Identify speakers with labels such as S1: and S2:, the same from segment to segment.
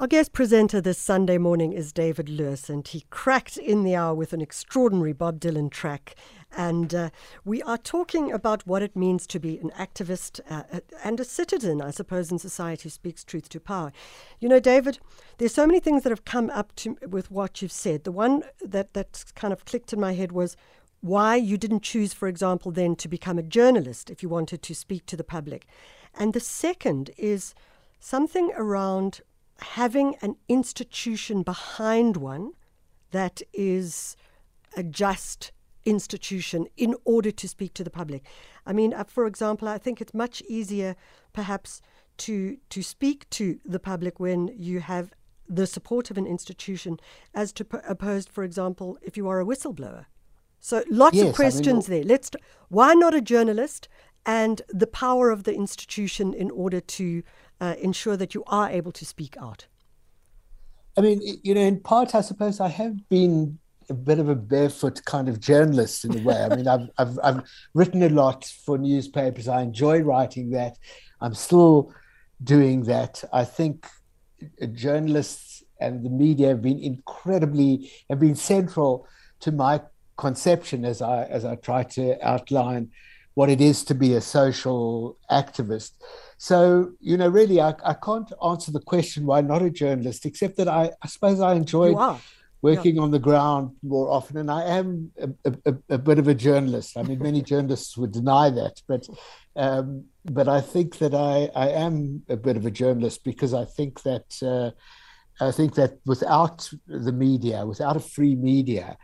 S1: Our guest presenter this Sunday morning is David Lewis, and he cracked in the hour with an extraordinary Bob Dylan track. And uh, we are talking about what it means to be an activist uh, and a citizen, I suppose, in society who speaks truth to power. You know, David, there's so many things that have come up to, with what you've said. The one that, that kind of clicked in my head was why you didn't choose, for example, then to become a journalist if you wanted to speak to the public. And the second is something around having an institution behind one that is a just institution in order to speak to the public. I mean, uh, for example, I think it's much easier perhaps to to speak to the public when you have the support of an institution as to p- opposed, for example, if you are a whistleblower. So lots yes, of questions I mean, there. Let's why not a journalist and the power of the institution in order to uh, ensure that you are able to speak out?
S2: I mean, you know, in part, I suppose I have been a bit of a barefoot kind of journalist in a way. I mean, I've, I've, I've written a lot for newspapers. I enjoy writing that. I'm still doing that. I think journalists and the media have been incredibly, have been central to my conception as I, as I try to outline what it is to be a social activist. So, you know, really, I, I can't answer the question why not a journalist, except that I, I suppose I enjoy working yeah. on the ground more often. And I am a, a, a, bit of a journalist. I mean, many journalists would deny that, but um, but I think that I, I am a bit of a journalist because I think that uh, I think that without the media, without a free media,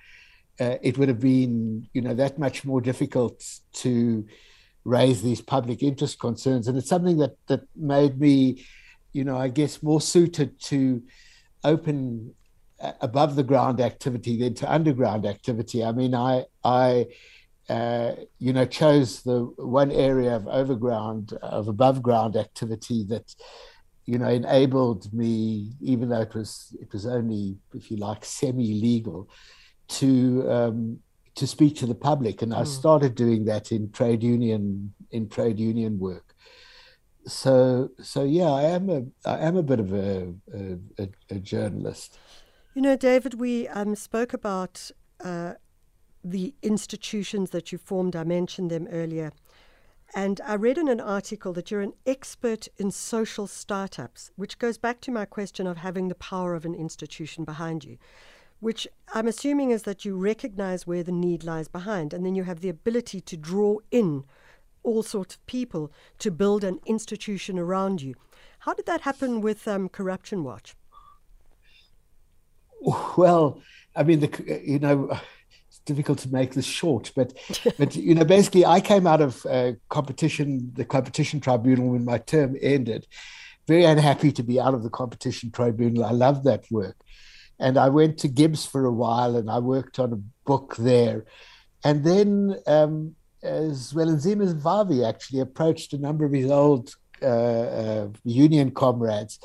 S2: uh, it would have been you know that much more difficult to raise these public interest concerns. And it's something that that made me, you know, I guess more suited to open uh, above the ground activity than to underground activity. I mean, I I uh, you know chose the one area of overground of above ground activity that you know enabled me, even though it was it was only if you like semi legal, to um, to speak to the public, and mm. I started doing that in trade union in trade union work. So so yeah, I am a I am a bit of a a, a journalist.
S1: You know, David, we um, spoke about uh, the institutions that you formed. I mentioned them earlier. And I read in an article that you're an expert in social startups, which goes back to my question of having the power of an institution behind you which I'm assuming is that you recognize where the need lies behind, and then you have the ability to draw in all sorts of people to build an institution around you. How did that happen with um, Corruption Watch?
S2: Well, I mean, the, you know, it's difficult to make this short, but but you know, basically, I came out of uh, competition, the competition tribunal when my term ended. Very unhappy to be out of the competition tribunal. I love that work. And I went to GIBS for a while and I worked on a book there. And then um, Zwelinzima Vavi actually approached a number of his old uh, uh, union comrades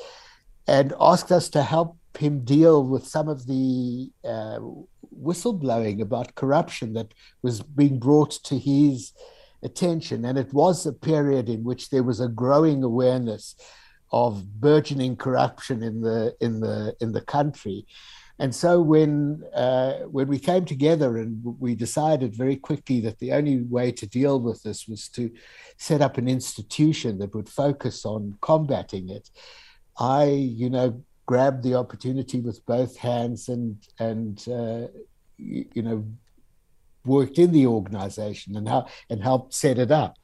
S2: and asked us to help him deal with some of the uh, whistleblowing about corruption that was being brought to his attention. And it was a period in which there was a growing awareness of burgeoning corruption in the in the in the country. And so when uh, when we came together and we decided very quickly that the only way to deal with this was to set up an institution that would focus on combating it, I you know grabbed the opportunity with both hands and and uh, you, you know worked in the organization and how and helped set it up.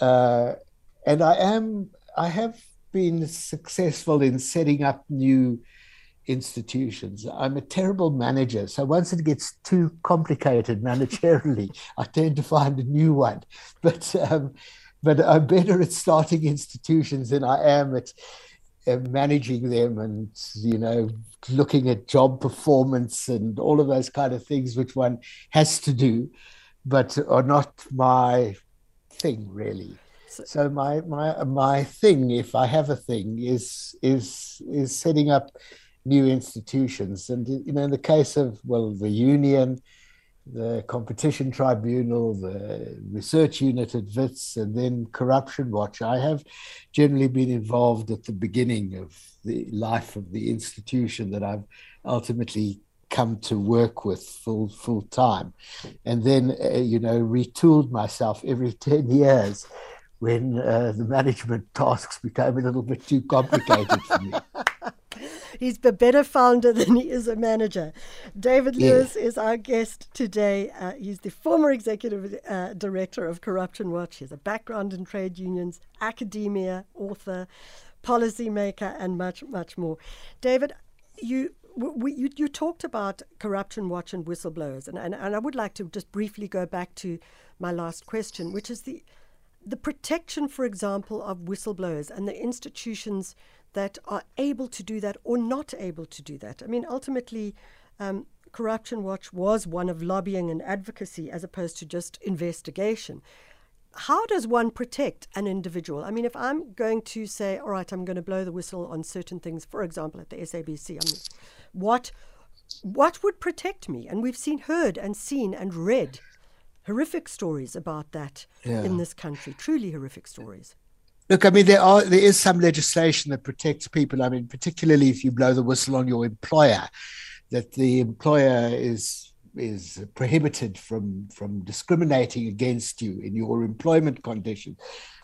S2: Uh, and I am I have been successful in setting up new institutions. I'm a terrible manager. So once it gets too complicated managerially, I tend to find a new one. But um, but I'm better at starting institutions than I am at managing them and you know looking at job performance and all of those kind of things which one has to do, but are not my thing really. So my my my thing, if I have a thing, is is is setting up new institutions. And you know, in the case of well, the union, the Competition Tribunal, the research unit at WITS, and then Corruption Watch. I have generally been involved at the beginning of the life of the institution that I've ultimately come to work with full full time, and then uh, you know retooled myself every ten years when uh, the management tasks became a little bit too complicated for me.
S1: He's a better founder than he is a manager. David Lewis is our guest today. Uh, he's the former executive uh, director of Corruption Watch. He has a background in trade unions, academia, author, policymaker, and much, much more. David, you we, you, you talked about Corruption Watch and whistleblowers, and, and, and I would like to just briefly go back to my last question, which is the the protection, for example, of whistleblowers and the institutions that are able to do that or not able to do that. I mean, ultimately, um, Corruption Watch was one of lobbying and advocacy as opposed to just investigation. How does one protect an individual? I mean, if I'm going to say, all right, I'm going to blow the whistle on certain things, for example, at the SABC, I mean, what what would protect me? And we've seen, heard, and seen and read horrific stories about that yeah. in this country, truly horrific stories.
S2: Look, I mean, there are there is some legislation that protects people. I mean, particularly if you blow the whistle on your employer, that the employer is is prohibited from from discriminating against you in your employment conditions.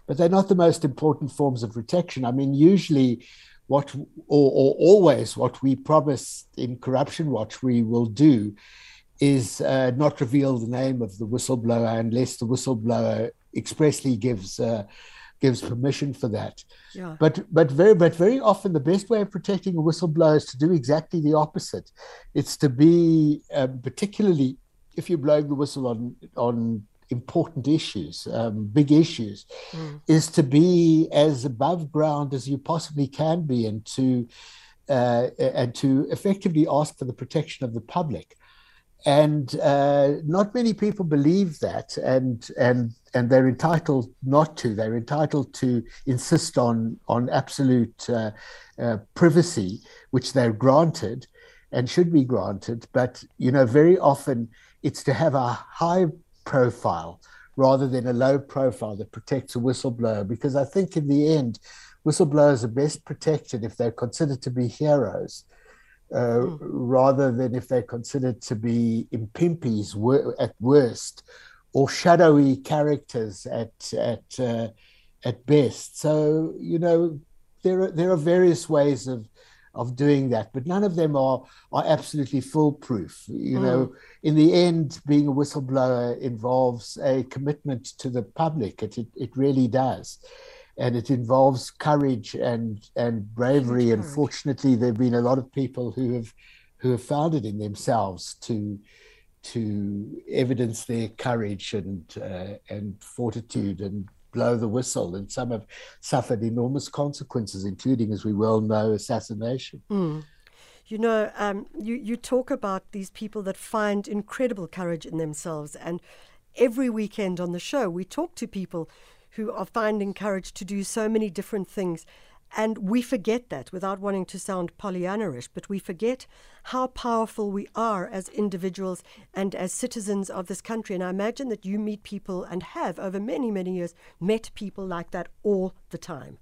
S2: But they're not the most important forms of protection. I mean, usually what or, or always what we promise in corruption watch we will do is uh, not reveal the name of the whistleblower unless the whistleblower expressly gives uh, gives permission for that. Yeah. But but very but very often the best way of protecting a whistleblower is to do exactly the opposite. It's to be um, particularly if you're blowing the whistle on on important issues, um, big issues, mm. is to be as above ground as you possibly can be, and to uh, and to effectively ask for the protection of the public and uh, not many people believe that, and and and they're entitled not to. They're entitled to insist on on absolute uh, uh, privacy, which they're granted, and should be granted. But you know, very often it's to have a high profile rather than a low profile that protects a whistleblower. Because I think in the end, whistleblowers are best protected if they're considered to be heroes mm. rather than if they're considered to be impimpies at worst or shadowy characters at at uh, at best. So you know there are there are various ways of of doing that, but none of them are are absolutely foolproof. You mm. know, in the end, being a whistleblower involves a commitment to the public. It it, it really does and it involves courage and and bravery. And fortunately, there have been a lot of people who have who have found it in themselves to to evidence their courage and uh, and fortitude and blow the whistle. And some have suffered enormous consequences, including, as we well know, assassination.
S1: Mm. You know, um, you you talk about these people that find incredible courage in themselves, and every weekend on the show we talk to people who are finding courage to do so many different things. And we forget that without wanting to sound Pollyannaish, but we forget how powerful we are as individuals and as citizens of this country. And I imagine that you meet people and have over many, many years met people like that all the time.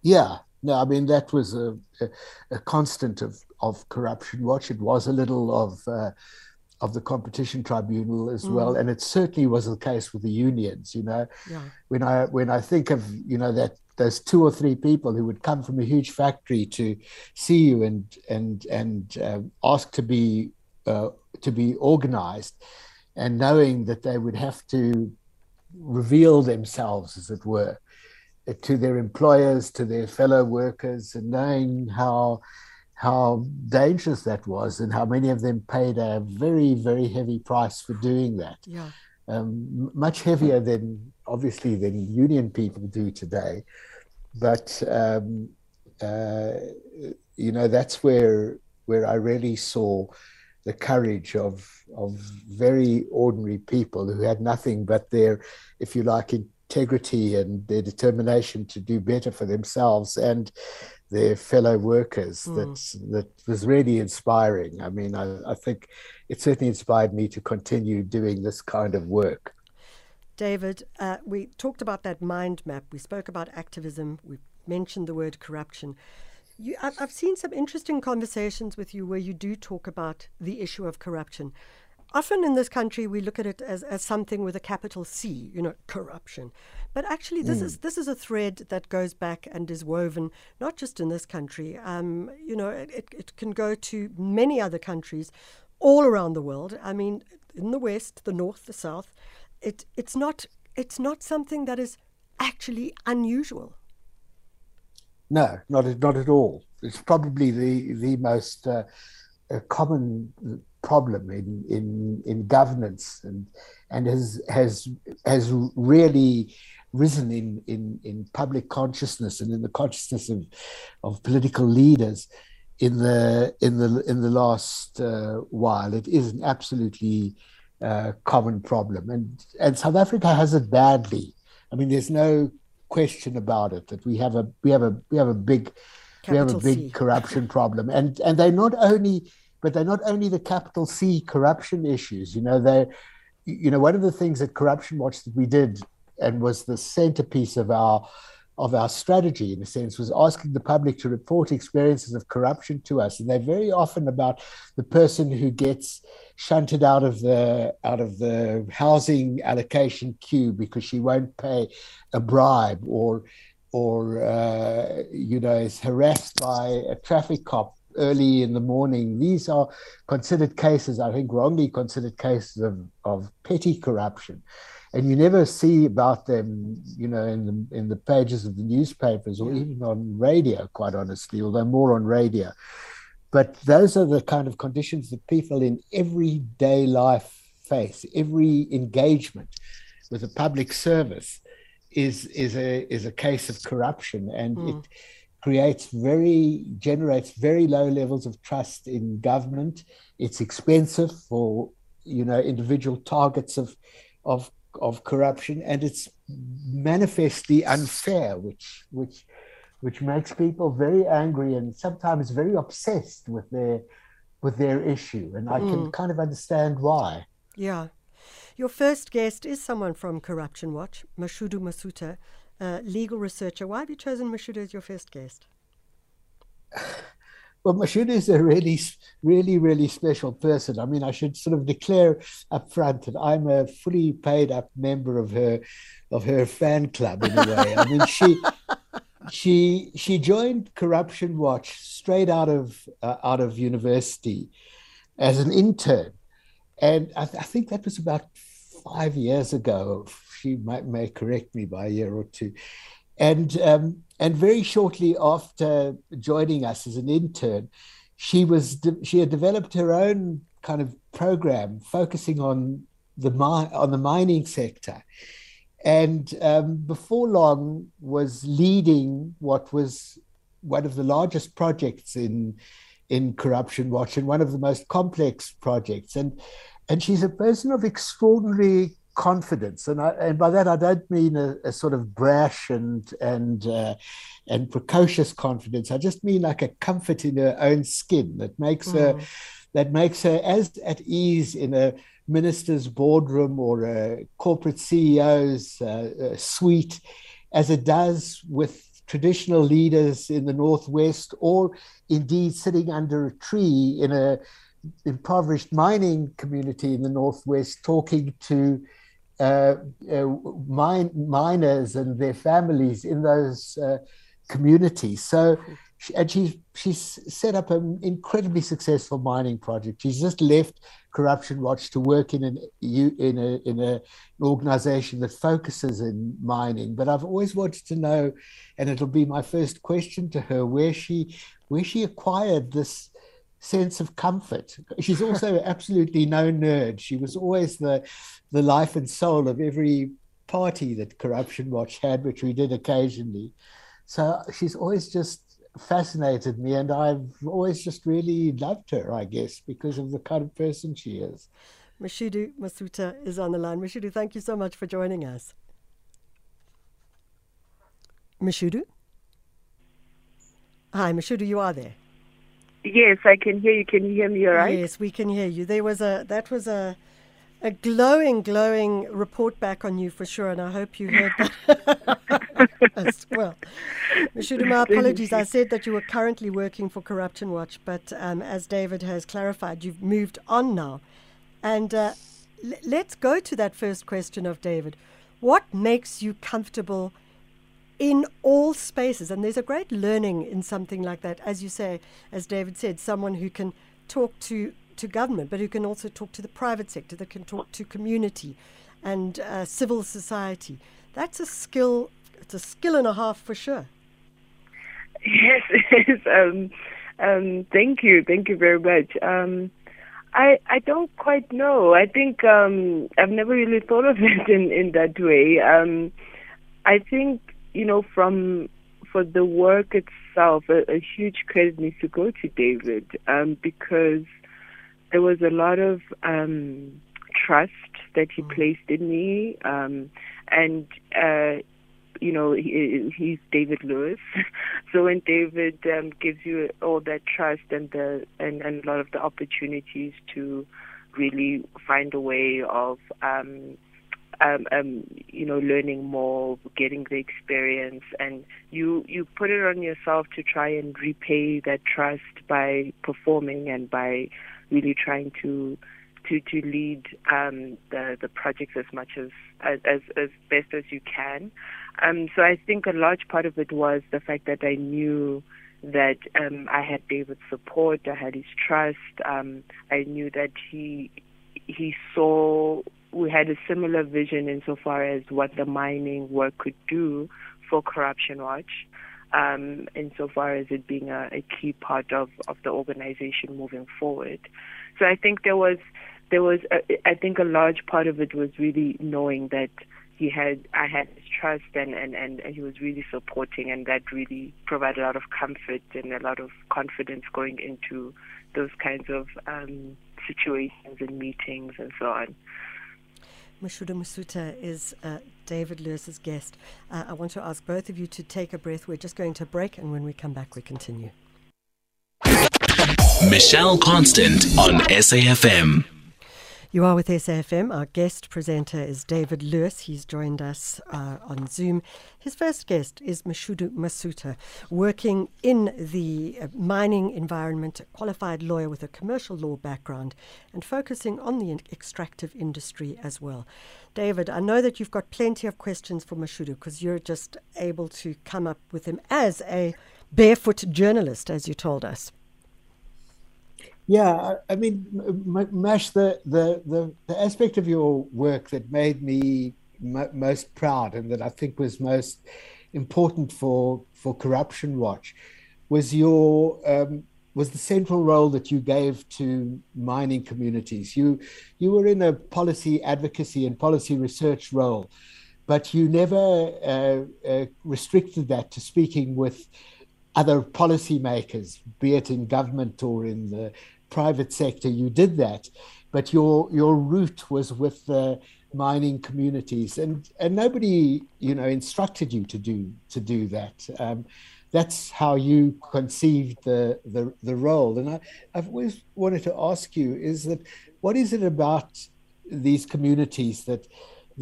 S2: Yeah, no, I mean, that was a, a, a constant of, of corruption watch. It was a little of. Uh, of the competition tribunal as mm. well and it certainly was the case with the unions you know yeah. when i when i think of you know that those two or three people who would come from a huge factory to see you and and and uh, ask to be uh, to be organized and knowing that they would have to reveal themselves as it were to their employers to their fellow workers and knowing how how dangerous that was and how many of them paid a very, very heavy price for doing that.
S1: Yeah.
S2: Um, much heavier than obviously than union people do today. But um, uh, you know that's where where I really saw the courage of of very ordinary people who had nothing but their, if you like, integrity and their determination to do better for themselves and their fellow workers mm. that that was really inspiring. I mean, I, I think it certainly inspired me to continue doing this kind of work.
S1: David, uh, we talked about that mind map. We spoke about activism. We mentioned the word corruption. You, I've seen some interesting conversations with you where you do talk about the issue of corruption. Often in this country, we look at it as, as something with a capital C, you know, corruption. But actually, this mm. is this is a thread that goes back and is woven not just in this country. Um, you know, it, it can go to many other countries all around the world. I mean, in the West, the North, the South. It it's not it's not something that is actually unusual.
S2: No, not not at all. It's probably the the most uh, common problem in in in governance and and has has has really risen in in in public consciousness and in the consciousness of of political leaders in the in the in the last uh, while. It is an absolutely uh, common problem, and and South Africa has it badly. I mean, there's no question about it that we have a we have a we have a big Capital we have a big C. corruption problem, and and they not only but they're not only the capital C corruption issues. You know, they, you know, one of the things that Corruption Watch that we did and was the centerpiece of our of our strategy in a sense was asking the public to report experiences of corruption to us and they're very often about the person who gets shunted out of the out of the housing allocation queue because she won't pay a bribe or or uh, you know is harassed by a traffic cop early in the morning. These are considered cases, I think, wrongly considered cases of, of petty corruption. And you never see about them, you know, in the in the pages of the newspapers or even on radio, quite honestly, although more on radio. But those are the kind of conditions that people in everyday life face. Every engagement with a public service is is a is a case of corruption, and mm. it creates very generates very low levels of trust in government. It's expensive for you know individual targets of of of corruption, and it's manifestly unfair, which which which makes people very angry and sometimes very obsessed with their with their issue. And I mm. can kind of understand why.
S1: Yeah. Your first guest is someone from Corruption Watch, Mashudu Masutha uh, legal researcher. Why have you chosen Mashudu as your first guest?
S2: Well, Mashudu is a really, really, really special person. I mean, I should sort of declare up front that I'm a fully paid up member of her, of her fan club in a way. I mean, she, she, she joined Corruption Watch straight out of uh, out of university as an intern, and I, th- I think that was about five years ago she might may correct me by a year or two. And um, and very shortly after joining us as an intern, she was de- she had developed her own kind of program focusing on the mi- on the mining sector, and um, before long was leading what was one of the largest projects in in Corruption Watch and one of the most complex projects. And and she's a person of extraordinary confidence, and I, and by that I don't mean a, a sort of brash and and uh, and precocious confidence. I just mean like a comfort in her own skin that makes mm. her that makes her as at ease in a minister's boardroom or a corporate CEO's uh, suite as it does with traditional leaders in the northwest, or indeed sitting under a tree in a impoverished mining community in the northwest, talking to uh, uh, mine, miners and their families in those uh, communities. So, and she's she's set up an incredibly successful mining project. She's just left Corruption Watch to work in an in a in a, an organization that focuses in mining. But I've always wanted to know, and it'll be my first question to her, where she where she acquired this sense of comfort. She's also absolutely no nerd. She was always the the life and soul of every party that Corruption Watch had, which we did occasionally. So she's always just fascinated me, and I've always just really loved her, I guess, because of the kind of person she is.
S1: Mashudu Masutha is on the line. Mashudu, thank you so much for joining us. Mashudu? Hi, Mashudu, you are there.
S3: Yes, I can hear you. Can you hear me all right?
S1: Yes, we can hear you. There was a that was a a glowing, glowing report back on you for sure, and I hope you heard that as well. Mashudu, my apologies. I said that you were currently working for Corruption Watch, but um, as David has clarified, you've moved on now. And uh, l- let's go to that first question of David. What makes you comfortable in all spaces? And there's a great learning in something like that. As you say, as David said, someone who can talk to to government, but who can also talk to the private sector, that can talk to community and uh, civil society. That's a skill. It's a skill and a half for sure.
S3: Yes, yes. Um, um, thank you, thank you very much. Um, I I don't quite know. I think um, I've never really thought of it in in that way. Um, I think you know from for the work itself, a, a huge credit needs to go to David um, because there was a lot of um, trust that he mm. placed in me, um, and uh, you know he, he's David Lewis. so when David um, gives you all that trust and the and, and a lot of the opportunities to really find a way of um, um, um, you know, learning more, getting the experience, and you you put it on yourself to try and repay that trust by performing and by really trying to to to lead um, the the projects as much as as as best as you can. Um, so I think a large part of it was the fact that I knew that um, I had David's support, I had his trust. Um, I knew that he he saw we had a similar vision insofar as what the mining work could do for Corruption Watch um, insofar as it being a, a key part of, of the organization moving forward. So I think there was there was a, I think a large part of it was really knowing that he had I had his trust and, and, and he was really supporting and that really provided a lot of comfort and a lot of confidence going into those kinds of um, situations and meetings and so on.
S1: Mashudu Masutha is uh, David Lewis's guest. Uh, I want to ask both of you to take a breath. We're just going to break, and when we come back, we continue.
S4: Michelle Constant on SAFM.
S1: You are with SAFM. Our guest presenter is David Lewis. He's joined us uh, on Zoom. His first guest is Mashudu Masutha, working in the uh, mining environment, a qualified lawyer with a commercial law background, and focusing on the extractive industry as well. David, I know that you've got plenty of questions for Mashudu because you're just able to come up with them as a barefoot journalist, as you told us.
S2: Yeah, I mean, Mash, the, the, the, the aspect of your work that made me m- most proud and that I think was most important for, for Corruption Watch was your um, was the central role that you gave to mining communities. You you were in a policy advocacy and policy research role, but you never uh, uh, restricted that to speaking with other policymakers, be it in government or in the private sector, you did that, but your your route was with the mining communities, and and nobody you know instructed you to do to do that. Um, that's how you conceived the, the the role, and I, I've always wanted to ask you: is that what is it about these communities that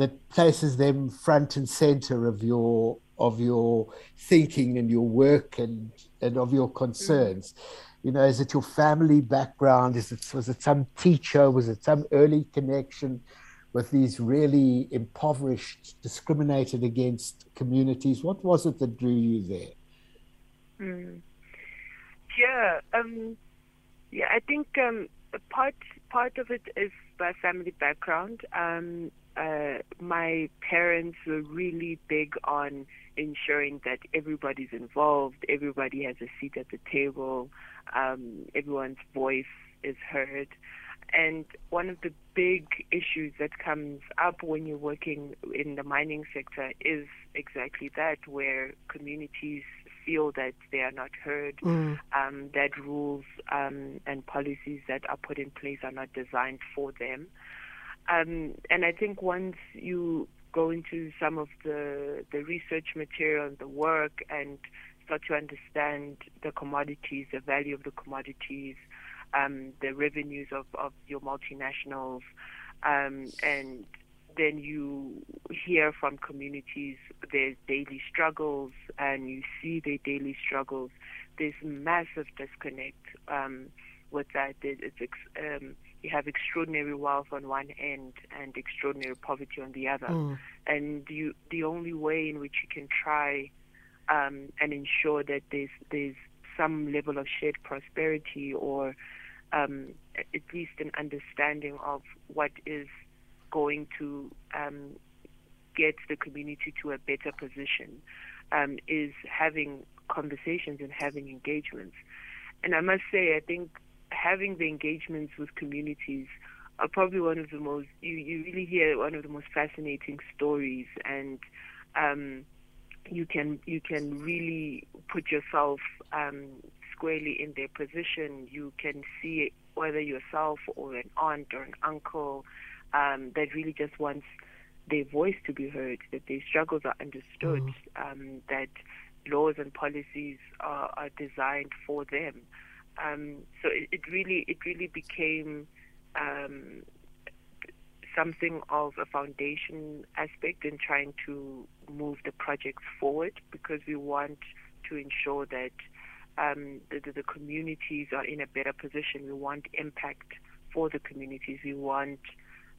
S2: that places them front and center of your of your thinking and your work and and of your concerns? Mm-hmm you know, is it your family background? Is it was it some teacher? Was it some early connection with these really impoverished, discriminated against communities? What was it that drew you there?
S3: Mm. Yeah, um, yeah. I think um, part part of it is my family background. Um, uh, my parents were really big on ensuring that everybody's involved, everybody has a seat at the table, um, everyone's voice is heard. And one of the big issues that comes up when you're working in the mining sector is exactly that, where communities feel that they are not heard, mm. um, that rules um, and policies that are put in place are not designed for them. Um, and I think once you go into some of the the research material and the work and start to understand the commodities, the value of the commodities, um, the revenues of, of your multinationals, um, and then you hear from communities there's daily struggles and you see their daily struggles. There's massive disconnect um, with that. It's, um, you have extraordinary wealth on one end and extraordinary poverty on the other. Mm. And you, the only way in which you can try um, and ensure that there's, there's some level of shared prosperity or um, at least an understanding of what is going to um, get the community to a better position um, is having conversations and having engagements. And I must say, I think having the engagements with communities are probably one of the most, you, you really hear one of the most fascinating stories and um, you can you can really put yourself um, squarely in their position. You can see whether yourself or an aunt or an uncle um, that really just wants their voice to be heard, that their struggles are understood, mm. um, that laws and policies are, are designed for them. Um, so it, it, really it really became um, something of a foundation aspect in trying to move the projects forward because we want to ensure that um, the, the, communities are in a better position. We want impact for the communities. We want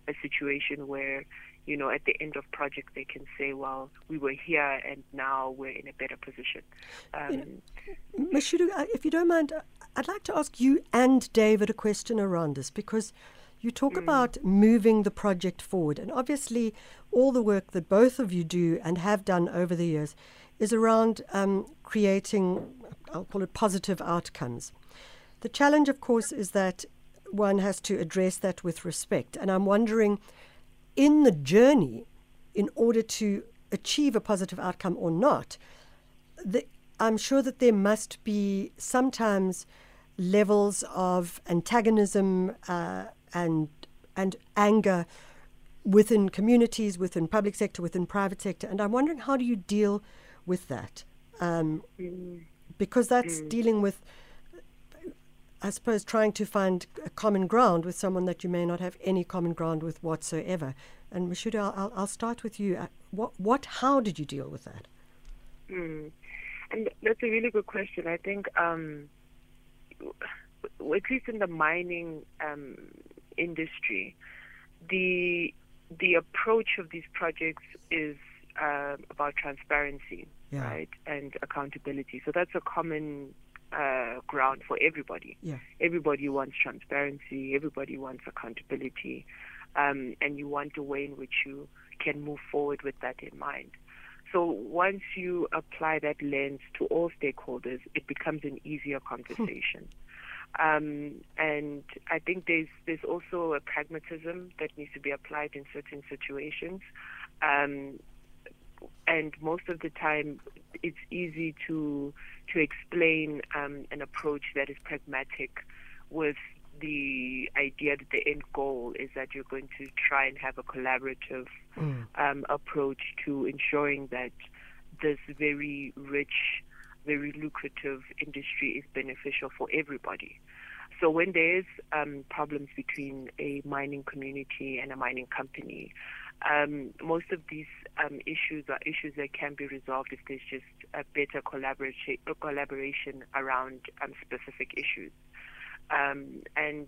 S3: a situation where, you know, at the end of project they can say, well, we were here and now we're in a better position. Um, you
S1: know, Mashudu, if you don't mind, I'd like to ask you and David a question around this because you talk mm. about moving the project forward. And obviously, all the work that both of you do and have done over the years is around um, creating, I'll call it positive outcomes. The challenge, of course, is that one has to address that with respect. And I'm wondering, in the journey, in order to achieve a positive outcome or not, the, I'm sure that there must be sometimes levels of antagonism uh, and and anger within communities, within public sector, within private sector. And I'm wondering, how do you deal with that? Um, mm. Because that's mm. dealing with I suppose, trying to find a common ground with someone that you may not have any common ground with whatsoever. And Mashudu, I'll, I'll start with you. Uh, what, what, how did you deal with that?
S3: Mm. And that's a really good question. I think, um, at least in the mining um, industry, the the approach of these projects is uh, about transparency, yeah. right, and accountability. So that's a common uh, ground for everybody.
S1: Yeah.
S3: Everybody wants transparency. Everybody wants accountability, um, and you want a way in which you can move forward with that in mind. So once you apply that lens to all stakeholders, it becomes an easier conversation. Um, and I think there's there's also a pragmatism that needs to be applied in certain situations. Um, and most of the time, it's easy to to explain um, an approach that is pragmatic with the idea that the end goal is that you're going to try and have a collaborative mm. um, approach to ensuring that this very rich, very lucrative industry is beneficial for everybody. So when there's um, problems between a mining community and a mining company, um, most of these um, issues are issues that can be resolved if there's just a better collaboration, collaboration around um, specific issues. Um, and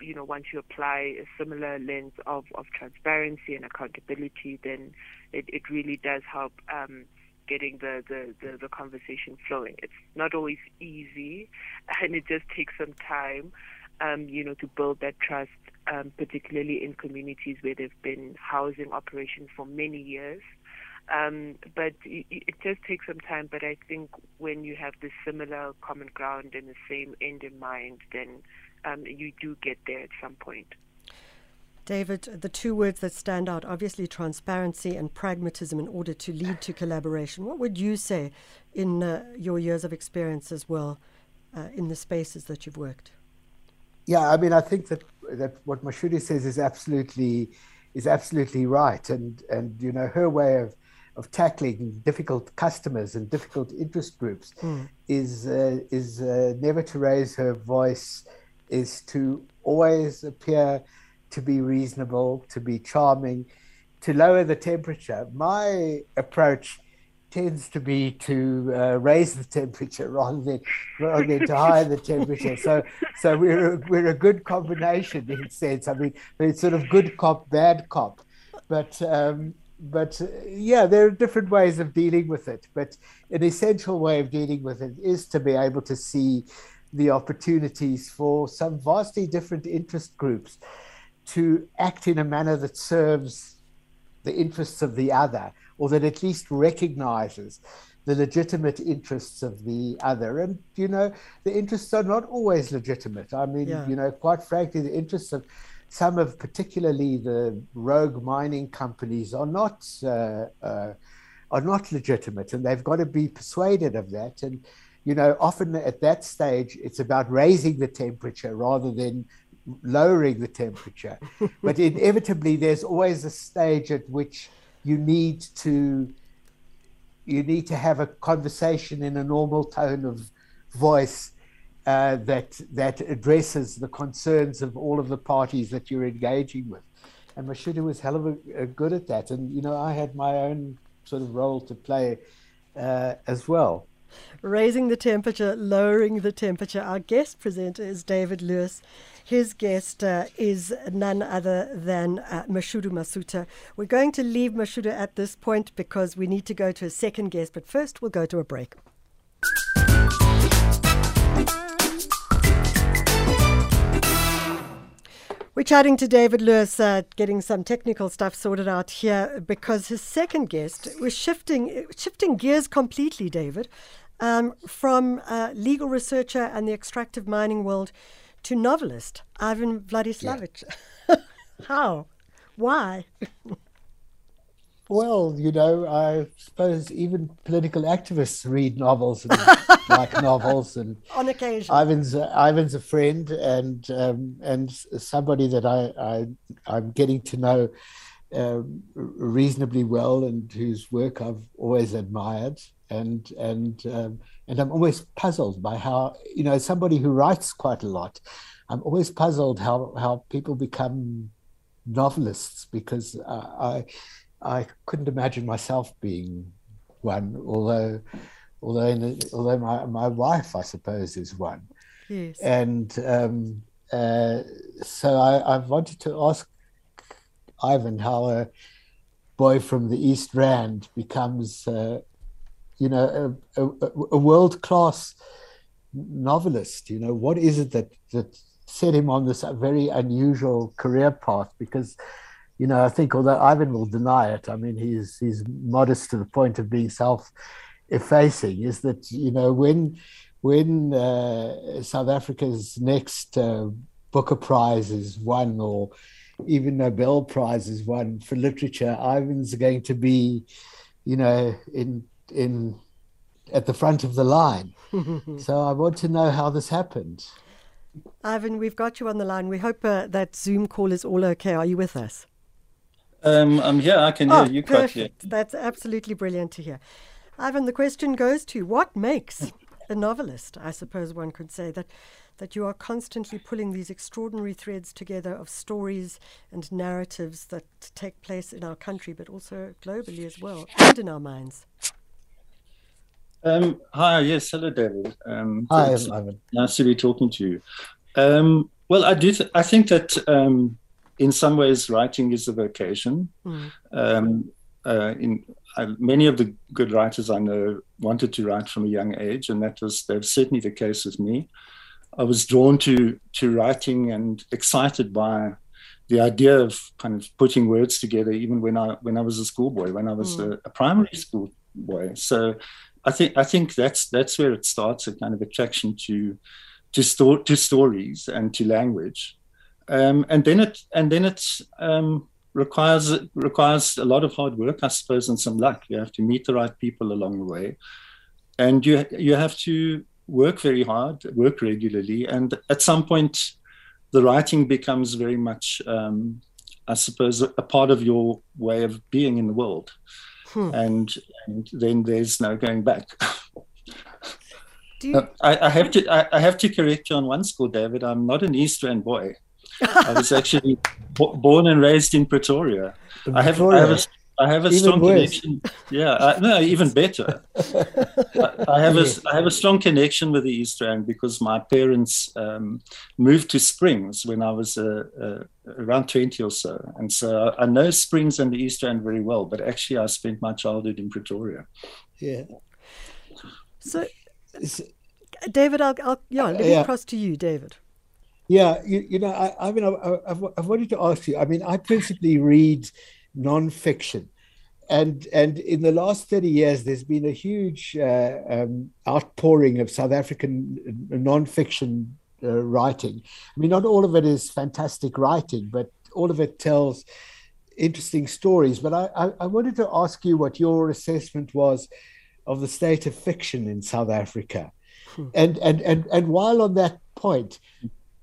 S3: you know, once you apply a similar lens of, of transparency and accountability, then it, it really does help um, getting the, the, the, the conversation flowing. It's not always easy, and it just takes some time, um, you know, to build that trust um, particularly in communities where there have been housing operations for many years. Um, but it, it, does take some time. But I think when you have the similar common ground and the same end in mind, then um, you do get there at some point.
S1: David, the two words that stand out obviously transparency and pragmatism in order to lead to collaboration. What would you say in uh, your years of experience as well uh, in the spaces that you've worked?
S2: Yeah, I mean, I think that that what Mashudu says is absolutely is absolutely right, and and you know her way of of tackling difficult customers and difficult interest groups mm. is uh, is uh, never to raise her voice, is to always appear to be reasonable, to be charming, to lower the temperature. My approach tends to be to uh, raise the temperature rather than rather than to higher the temperature. So so we're a, we're a good combination in sense. I mean, it's sort of good cop, bad cop, but. Um, but uh, yeah, there are different ways of dealing with it. But an essential way of dealing with it is to be able to see the opportunities for some vastly different interest groups to act in a manner that serves the interests of the other, or that at least recognizes the legitimate interests of the other. And, you know, the interests are not always legitimate. I mean, yeah. you know, quite frankly, the interests of some of particularly the rogue mining companies are not uh, uh, are not legitimate, and they've got to be persuaded of that. And you know, often at that stage, it's about raising the temperature rather than lowering the temperature. but inevitably, there's always a stage at which you need to you need to have a conversation in a normal tone of voice uh, that that addresses the concerns of all of the parties that you're engaging with. And Mashudu was hell of a, a good at that. And you know, I had my own sort of role to play uh, as well.
S1: Raising the temperature, lowering the temperature. Our guest presenter is David Lewis. His guest uh, is none other than uh, Mashudu Masutha. We're going to leave Mashudu at this point because we need to go to a second guest, but first we'll go to a break. We're chatting to David Lewis, uh, getting some technical stuff sorted out here because his second guest was shifting shifting gears completely, David, um, from uh, legal researcher and the extractive mining world to novelist Ivan Vladislavic. Yeah. How? Why?
S2: Well, you know, I suppose even political activists read novels and like novels, and
S1: on occasion,
S2: Ivan's uh, Ivan's a friend and um, and somebody that I, I I'm getting to know um, reasonably well, and whose work I've always admired, and and um, and I'm always puzzled by how you know somebody who writes quite a lot. I'm always puzzled how how people become novelists because uh, I I couldn't imagine myself being one, although although the, although my, my wife, I suppose, is one.
S1: Yes.
S2: And um, uh, so I, I wanted to ask Ivan how a boy from the East Rand becomes, uh, you know, a, a, a world class novelist. You know, what is it that that set him on this very unusual career path? Because you know, I think although Ivan will deny it, I mean, he's he's modest to the point of being self-effacing. Is that you know when when uh, South Africa's next uh, Booker Prize is won, or even Nobel Prize is won for literature, Ivan's going to be, you know, in in at the front of the line. so I want to know how this happened.
S1: Ivan, we've got you on the line. We hope uh, that Zoom call is all okay. Are you with us?
S5: Um, I'm here. I can
S1: oh,
S5: hear you
S1: perfect. quite That's absolutely brilliant to hear. Ivan, the question goes to what makes a novelist? I suppose one could say that that you are constantly pulling these extraordinary threads together of stories and narratives that take place in our country, but also globally as well, and in our minds.
S5: Um, hi, yes, hello, David. Um,
S2: hi, Ivan.
S5: Nice to be talking to you. Um, well, I do. Th- I think that um, in some ways, writing is a vocation. Mm. Um, uh, in uh, many of the good writers I know wanted to write from a young age, and that was certainly the case with me. I was drawn to to writing and excited by the idea of kind of putting words together, even when I when I was a schoolboy, when I was mm. a, a, primary school boy. So I think I think that's that's where it starts, a kind of attraction to to, sto- to stories and to language um, and then it and then it um, requires requires a lot of hard work, I suppose, and some luck. You have to meet the right people along the way, and you you have to work very hard, work regularly, and at some point, the writing becomes very much, um, I suppose, a part of your way of being in the world. Hmm. and, and then there's no going back.
S1: Do you...
S5: I, I, have to I, I, have to correct you on one score, David. I'm not an East Rand boy. I was actually b- born and raised in Pretoria. I have, I have a, I have a even strong worse. connection. Yeah, I, no, even better. I, I, have a I have a strong connection with the East Rand because my parents um, moved to Springs when I was uh, uh, around twenty or so, and so I know Springs and the East Rand very well. But actually, I spent my childhood in Pretoria.
S2: Yeah.
S1: So, David, I'll, I'll yeah, let me yeah. cross to you, David.
S2: Yeah, you, you know, I, I mean, I, I've, I've wanted to ask you. I mean, I principally read nonfiction, and and in the last thirty years, there's been a huge uh, um, outpouring of South African nonfiction uh, writing. I mean, not all of it is fantastic writing, but all of it tells interesting stories. But I, I, I wanted to ask you what your assessment was of the state of fiction in South Africa. Hmm. And, and and and while on that point,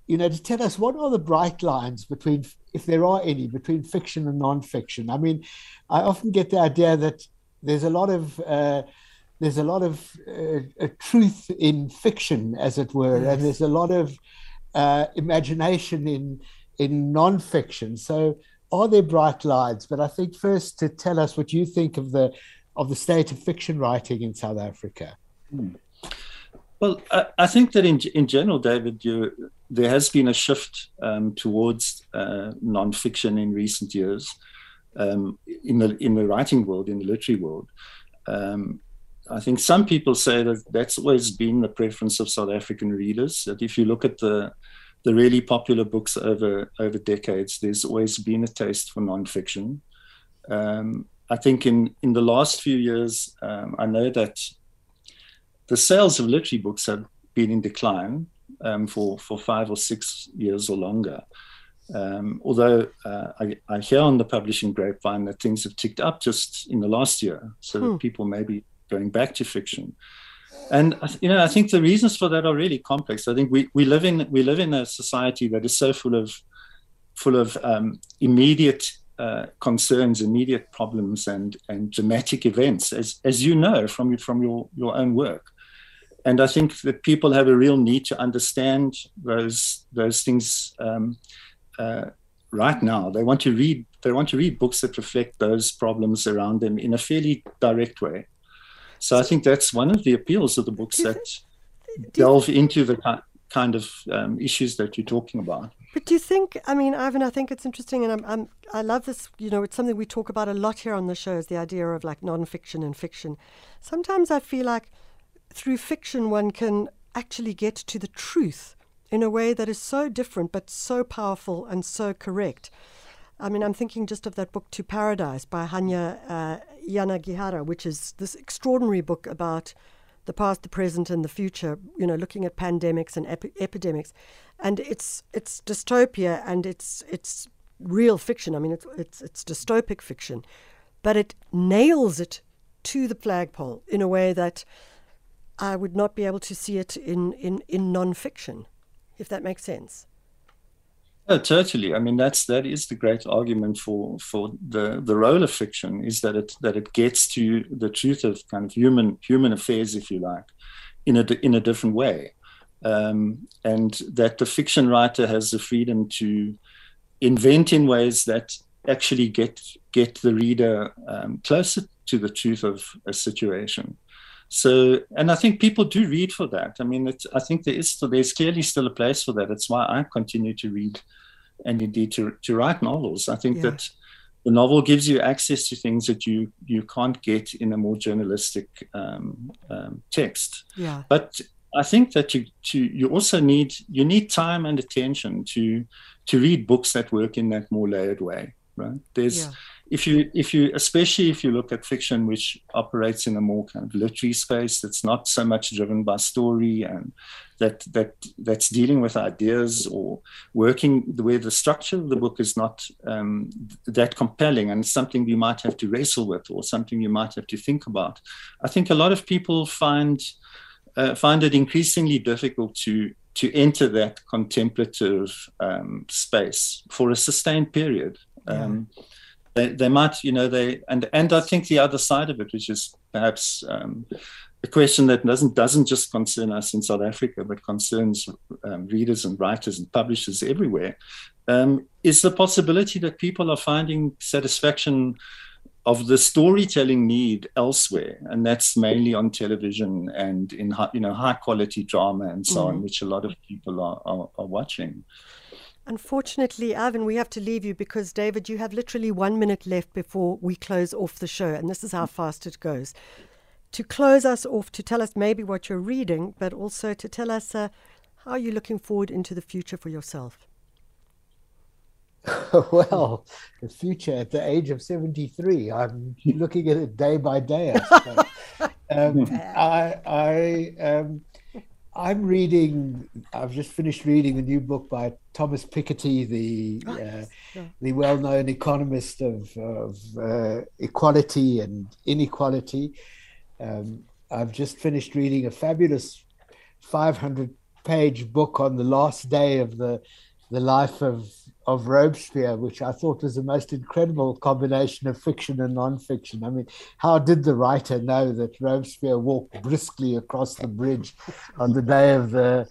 S2: you know, to tell us what are the bright lines between, if there are any, between fiction and non-fiction. I mean, I often get the idea that there's a lot of uh, there's a lot of uh, truth in fiction, as it were, yes. and there's a lot of uh, imagination in in non-fiction. So, are there bright lines? But I think first to tell us what you think of the of the state of fiction writing in South Africa. Hmm.
S5: Well, I, I, think that in in general, David, you, there has been a shift um, towards uh, nonfiction in recent years um, in the in the writing world, in the literary world. Um, I think some people say that that's always been the preference of South African readers. That if you look at the the really popular books over over decades, there's always been a taste for nonfiction. Um, I think in in the last few years, um, I know that the sales of literary books have been in decline um, for for five or six years or longer. Um, although uh, I, I, hear on the publishing grapevine that things have ticked up just in the last year, so hmm. that people may be going back to fiction. And you know, I think the reasons for that are really complex. I think we, we live in we live in a society that is so full of full of um, immediate uh, concerns, immediate problems, and and dramatic events, as as you know from from your your own work and I think that people have a real need to understand those those things um, uh, right now. They want to read they want to read books that reflect those problems around them in a fairly direct way. So I think that's one of the appeals of the books that delve into the kind of um, issues that you're talking about.
S1: But do you think? I mean, Ivan, I think it's interesting, and I'm, I'm, I love this. You know, it's something we talk about a lot here on the show. Is the idea of like nonfiction and fiction. Sometimes I feel like through fiction, one can actually get to the truth in a way that is so different but so powerful and so correct. I mean, I'm thinking just of that book To Paradise by Hanya uh, Yanagihara, which is this extraordinary book about the past, the present, and the future. You know, looking at pandemics and epi- epidemics, and it's it's dystopia and it's it's real fiction. I mean, it's it's it's dystopic fiction, but it nails it to the flagpole in a way that I would not be able to see it in, in, in nonfiction, if that makes sense.
S5: Oh, totally. I mean, that's that is the great argument for for the the role of fiction is that it that it gets to the truth of kind of human human affairs, if you like, in a in a different way, um, and that the fiction writer has the freedom to invent in ways that actually get get the reader um, closer to the truth of a situation. So, and I think people do read for that. I mean, I think there is still, there's clearly still a place for that. It's why I continue to read and indeed to, to write novels. I think yeah. that the novel gives you access to things that you you can't get in a more journalistic um, um, text.
S1: Yeah.
S5: But I think that you to, you also need you need time and attention to to read books that work in that more layered way. Right? There's yeah if you if you especially if you look at fiction which operates in a more kind of literary space that's not so much driven by story and that that that's dealing with ideas or working where the structure of the book is not um, that compelling and something you might have to wrestle with or something you might have to think about. I think a lot of people find uh, find it increasingly difficult to to enter that contemplative um, space for a sustained period. Um, they, they might, you know, they and and I think the other side of it, which is perhaps um, a question that doesn't doesn't just concern us in South Africa, but concerns um, readers and writers and publishers everywhere, um, is the possibility that people are finding satisfaction of the storytelling need elsewhere, and that's mainly on television and in you know high quality drama and so mm. on, which a lot of people are, are, are watching.
S1: Unfortunately, Ivan, we have to leave you because, David, you have literally one minute left before we close off the show, and this is how fast it goes. To close us off, to tell us maybe what you're reading, but also to tell us uh, how you're looking forward into the future for yourself.
S2: well, the future at the age of 73, I'm looking at it day by day. I um, I, I um, I'm reading. I've just finished reading a new book by Thomas Piketty, the oh, uh, yeah. the well-known economist of, of uh, equality and inequality. Um, I've just finished reading a fabulous 500-page book on the last day of the the life of of Robespierre, which I thought was the most incredible combination of fiction and non-fiction. I mean, how did the writer know that Robespierre walked briskly across the bridge on the day of the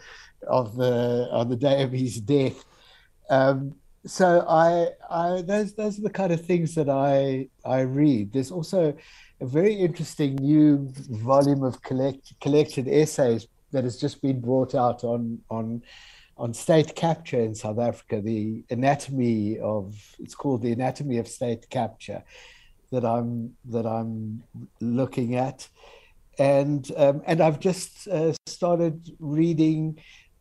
S2: of the on the day of his death? Um, so I, I those those are the kind of things that I I read. There's also a very interesting new volume of collect, collected essays that has just been brought out on on on state capture in South Africa, the anatomy of it's called the anatomy of state capture that I'm that I'm looking at, and um, and I've just uh, started reading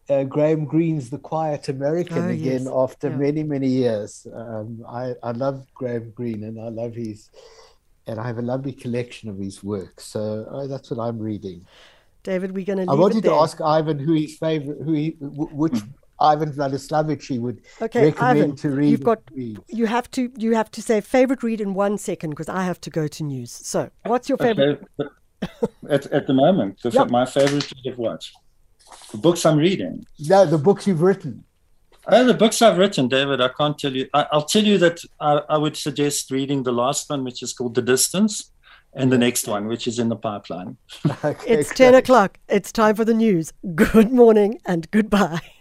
S2: uh, Graham Greene's The Quiet American oh, again yes. after yeah. many many years. Um, I I love Graham Greene and I love his and I have a lovely collection of his work. So uh, that's what I'm reading.
S1: David, we're going to.
S2: I wanted to ask Ivan who his favorite, who he, which mm. Ivan Vladislavic he would okay, recommend Ivan, to read.
S1: You've got, you have to, you have to say favorite read in one second because I have to go to news. So, what's your favorite?
S5: Okay. at, at the moment, the, yep. my favorite read of what? The books I'm reading.
S2: No, the books you've written.
S5: Oh, the books I've written, David. I can't tell you. I, will tell you that I, I would suggest reading the last one, which is called The Distance and the next one, which is in the pipeline.
S1: okay, it's 10 o'clock. It's time for the news. Good morning and goodbye.